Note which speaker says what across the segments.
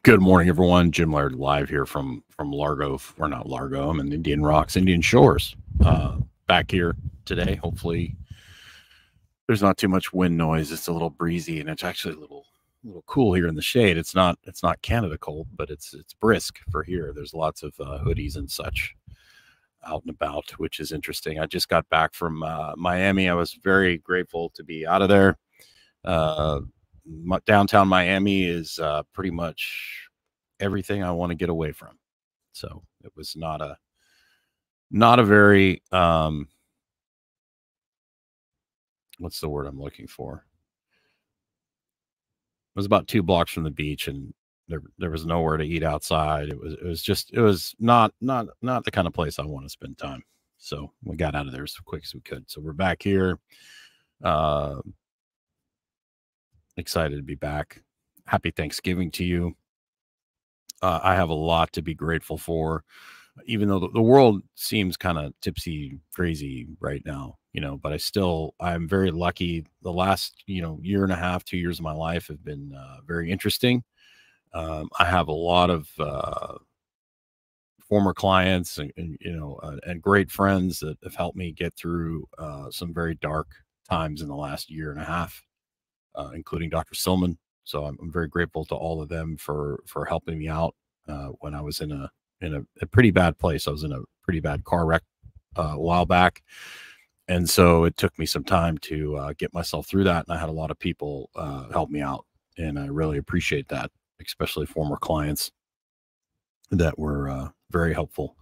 Speaker 1: Good morning, everyone. Jim Laird live here from from Largo, or not Largo. I'm in Indian Rocks, Indian Shores. Uh, back here today. Hopefully, there's not too much wind noise. It's a little breezy, and it's actually a little a little cool here in the shade. It's not it's not Canada cold, but it's it's brisk for here. There's lots of uh, hoodies and such out and about, which is interesting. I just got back from uh, Miami. I was very grateful to be out of there. Uh, downtown Miami is uh, pretty much everything I want to get away from. So it was not a not a very um what's the word I'm looking for? It was about two blocks from the beach and there there was nowhere to eat outside. It was it was just it was not not not the kind of place I want to spend time. So we got out of there as quick as we could. So we're back here. Uh excited to be back. Happy Thanksgiving to you. Uh, I have a lot to be grateful for, even though the, the world seems kind of tipsy crazy right now, you know, but I still, I'm very lucky. The last, you know, year and a half, two years of my life have been uh, very interesting. Um, I have a lot of uh, former clients and, and you know, uh, and great friends that have helped me get through uh, some very dark times in the last year and a half uh, including Dr. Stillman. So I'm, I'm, very grateful to all of them for for helping me out uh, when I was in a in a, a, pretty bad place. I was in a pretty bad car wreck uh, a while back, and so it took me some time to uh, get myself through that. And I had a lot of people uh, help me out, and I really appreciate that, especially former clients that were uh, very helpful.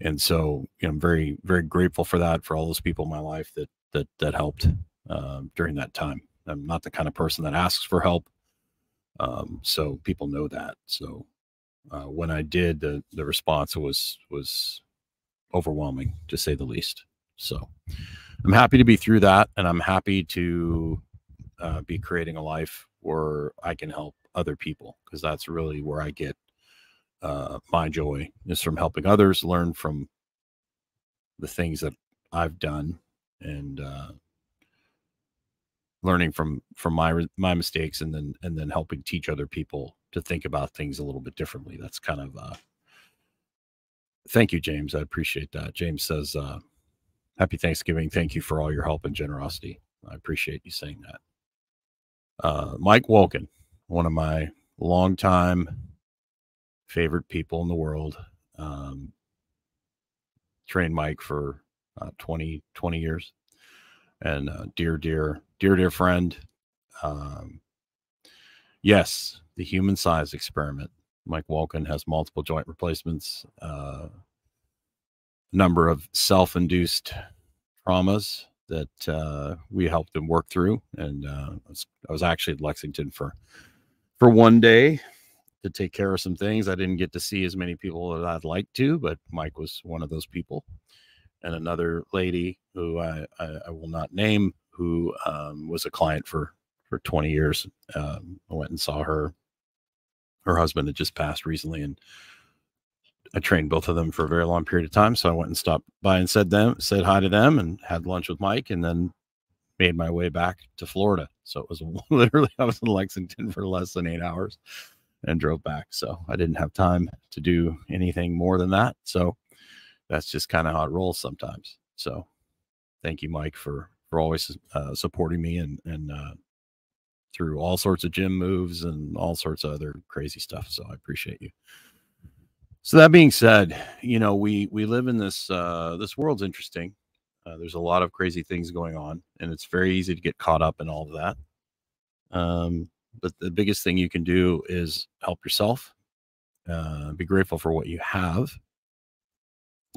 Speaker 1: And so you know, I'm very very grateful for that for all those people in my life that that that helped during that time. I'm not the kind of person that asks for help. Um, so people know that. So uh, when I did, the the response was was overwhelming to say the least. So I'm happy to be through that, and I'm happy to uh, be creating a life where I can help other people because that's really where I get uh, my joy is from helping others learn from the things that I've done and uh, learning from from my my mistakes and then and then helping teach other people to think about things a little bit differently. That's kind of uh thank you james. I appreciate that. James says uh happy thanksgiving. Thank you for all your help and generosity. I appreciate you saying that. Uh mike Wolkin, one of my longtime favorite people in the world um trained mike for uh, 20 20 years. And uh, dear dear dear, dear friend. Um, yes, the human size experiment. Mike Wolkin has multiple joint replacements, uh, number of self induced traumas that uh, we helped him work through. And uh, I, was, I was actually in Lexington for for one day to take care of some things. I didn't get to see as many people as I'd like to, but Mike was one of those people. And another lady who I, I, I will not name who um, was a client for for 20 years. Um, I went and saw her. Her husband had just passed recently, and I trained both of them for a very long period of time. So I went and stopped by and said them, said hi to them, and had lunch with Mike, and then made my way back to Florida. So it was literally I was in Lexington for less than eight hours and drove back. So I didn't have time to do anything more than that. So that's just kind of how it rolls sometimes. So thank you, Mike, for for always uh, supporting me and and uh, through all sorts of gym moves and all sorts of other crazy stuff. So I appreciate you. So that being said, you know we we live in this uh, this world's interesting. Uh, there's a lot of crazy things going on, and it's very easy to get caught up in all of that. Um, but the biggest thing you can do is help yourself. Uh, be grateful for what you have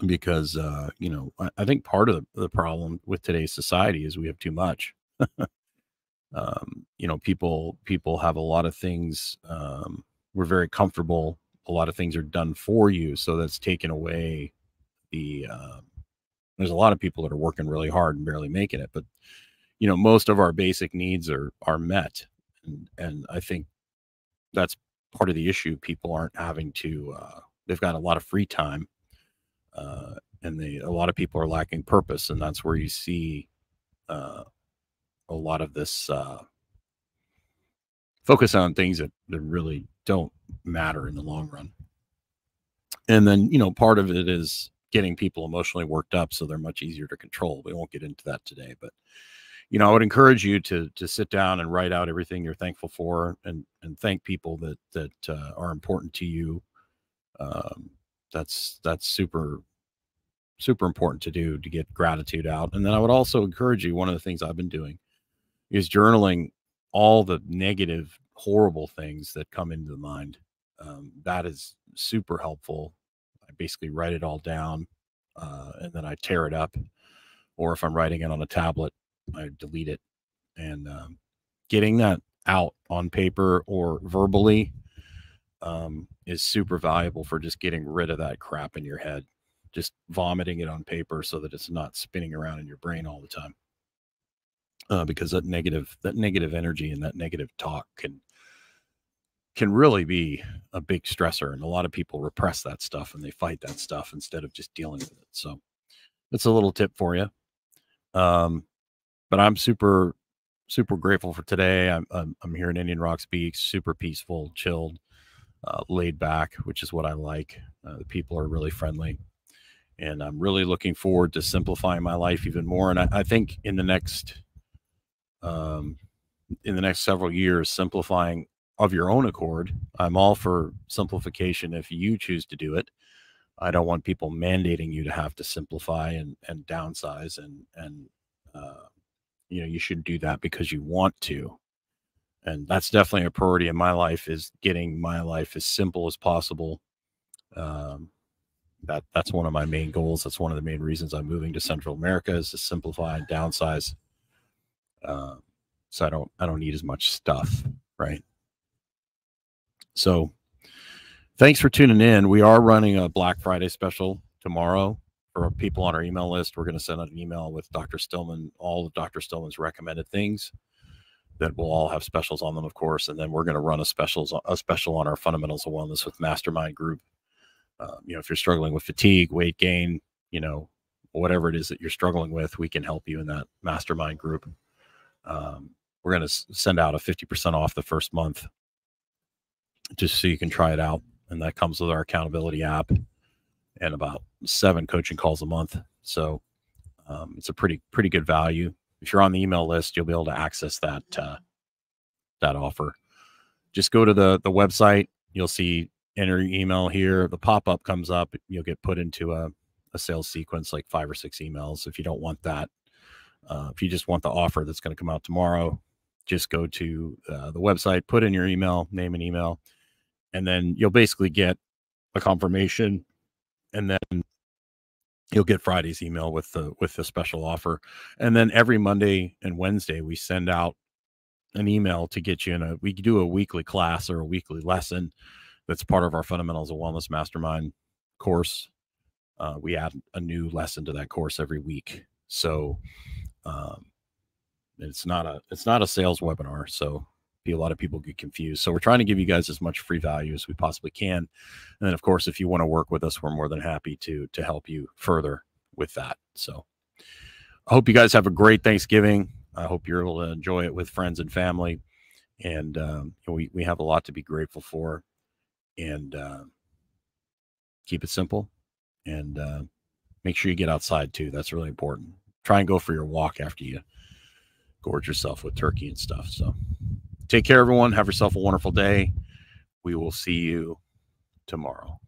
Speaker 1: because uh, you know I, I, think part of the, the, problem with today's society is we have too much. um, you know, people people have a lot of things. Um, we're very comfortable. A lot of things are done for you, so that's taken away the. Uh, there's a lot of people that are working really hard and barely making it, but you know, most of our basic needs are are met, and and I think that's part of the issue. People aren't having to. Uh, they've got a lot of free time uh, and they a lot of people are lacking purpose, and that's where you see uh, a lot of this uh, focus on things that, that really don't matter in the long run. And then, you know, part of it is getting people emotionally worked up so they're much easier to control. We won't get into that today, but you know, I would encourage you to to sit down and write out everything you're thankful for and and thank people that that uh, are important to you. Um, that's that's super super important to do to get gratitude out. And then I would also encourage you. One of the things I've been doing is journaling all the negative, horrible things that come into the mind. Um, that is super helpful. I basically write it all down uh, and then I tear it up. Or if I'm writing it on a tablet, I delete it. And um, getting that out on paper or verbally um, is super valuable for just getting rid of that crap in your head. Just vomiting it on paper so that it's not spinning around in your brain all the time. Uh, because that negative that negative energy and that negative talk can can really be a big stressor and a lot of people repress that stuff and they fight that stuff instead of just dealing with it so it's a little tip for you um but i'm super super grateful for today i'm i'm, I'm here in indian rocks beach super peaceful chilled uh, laid back which is what i like uh, the people are really friendly and i'm really looking forward to simplifying my life even more and i, I think in the next um in the next several years simplifying of your own accord. I'm all for simplification if you choose to do it. I don't want people mandating you to have to simplify and, and downsize and and uh, you know you should do that because you want to. And that's definitely a priority in my life is getting my life as simple as possible. Um, that that's one of my main goals. That's one of the main reasons I'm moving to Central America is to simplify and downsize. Uh, so I don't I don't need as much stuff, right? So thanks for tuning in. We are running a Black Friday special tomorrow for people on our email list. We're going to send out an email with Dr. Stillman, all of Dr. Stillman's recommended things that will all have specials on them, of course. And then we're going to run a specials a special on our fundamentals of wellness with mastermind group. Um, you know, if you're struggling with fatigue, weight gain, you know, whatever it is that you're struggling with, we can help you in that mastermind group. Um, we're going to send out a 50% off the first month just so you can try it out. And that comes with our accountability app and about seven coaching calls a month. So um, it's a pretty pretty good value. If you're on the email list, you'll be able to access that uh, that offer. Just go to the the website. You'll see enter your email here. The pop up comes up. You'll get put into a, a sales sequence like five or six emails. If you don't want that, uh, if you just want the offer that's going to come out tomorrow, just go to uh, the website, put in your email, name and email, and then you'll basically get a confirmation and then you'll get Friday's email with the with the special offer. And then every Monday and Wednesday we send out an email to get you in a we do a weekly class or a weekly lesson that's part of our fundamentals of wellness mastermind course. Uh, we add a new lesson to that course every week. So um, it's not a it's not a sales webinar. So a lot of people get confused. So we're trying to give you guys as much free value as we possibly can. And then of course, if you want to work with us, we're more than happy to to help you further with that. So I hope you guys have a great Thanksgiving. I hope you're able to enjoy it with friends and family. And um, we, we have a lot to be grateful for. And uh, keep it simple. And uh, make sure you get outside too. That's really important. Try and go for your walk after you gorge yourself with turkey and stuff. So Take care, everyone. Have yourself a wonderful day. We will see you tomorrow.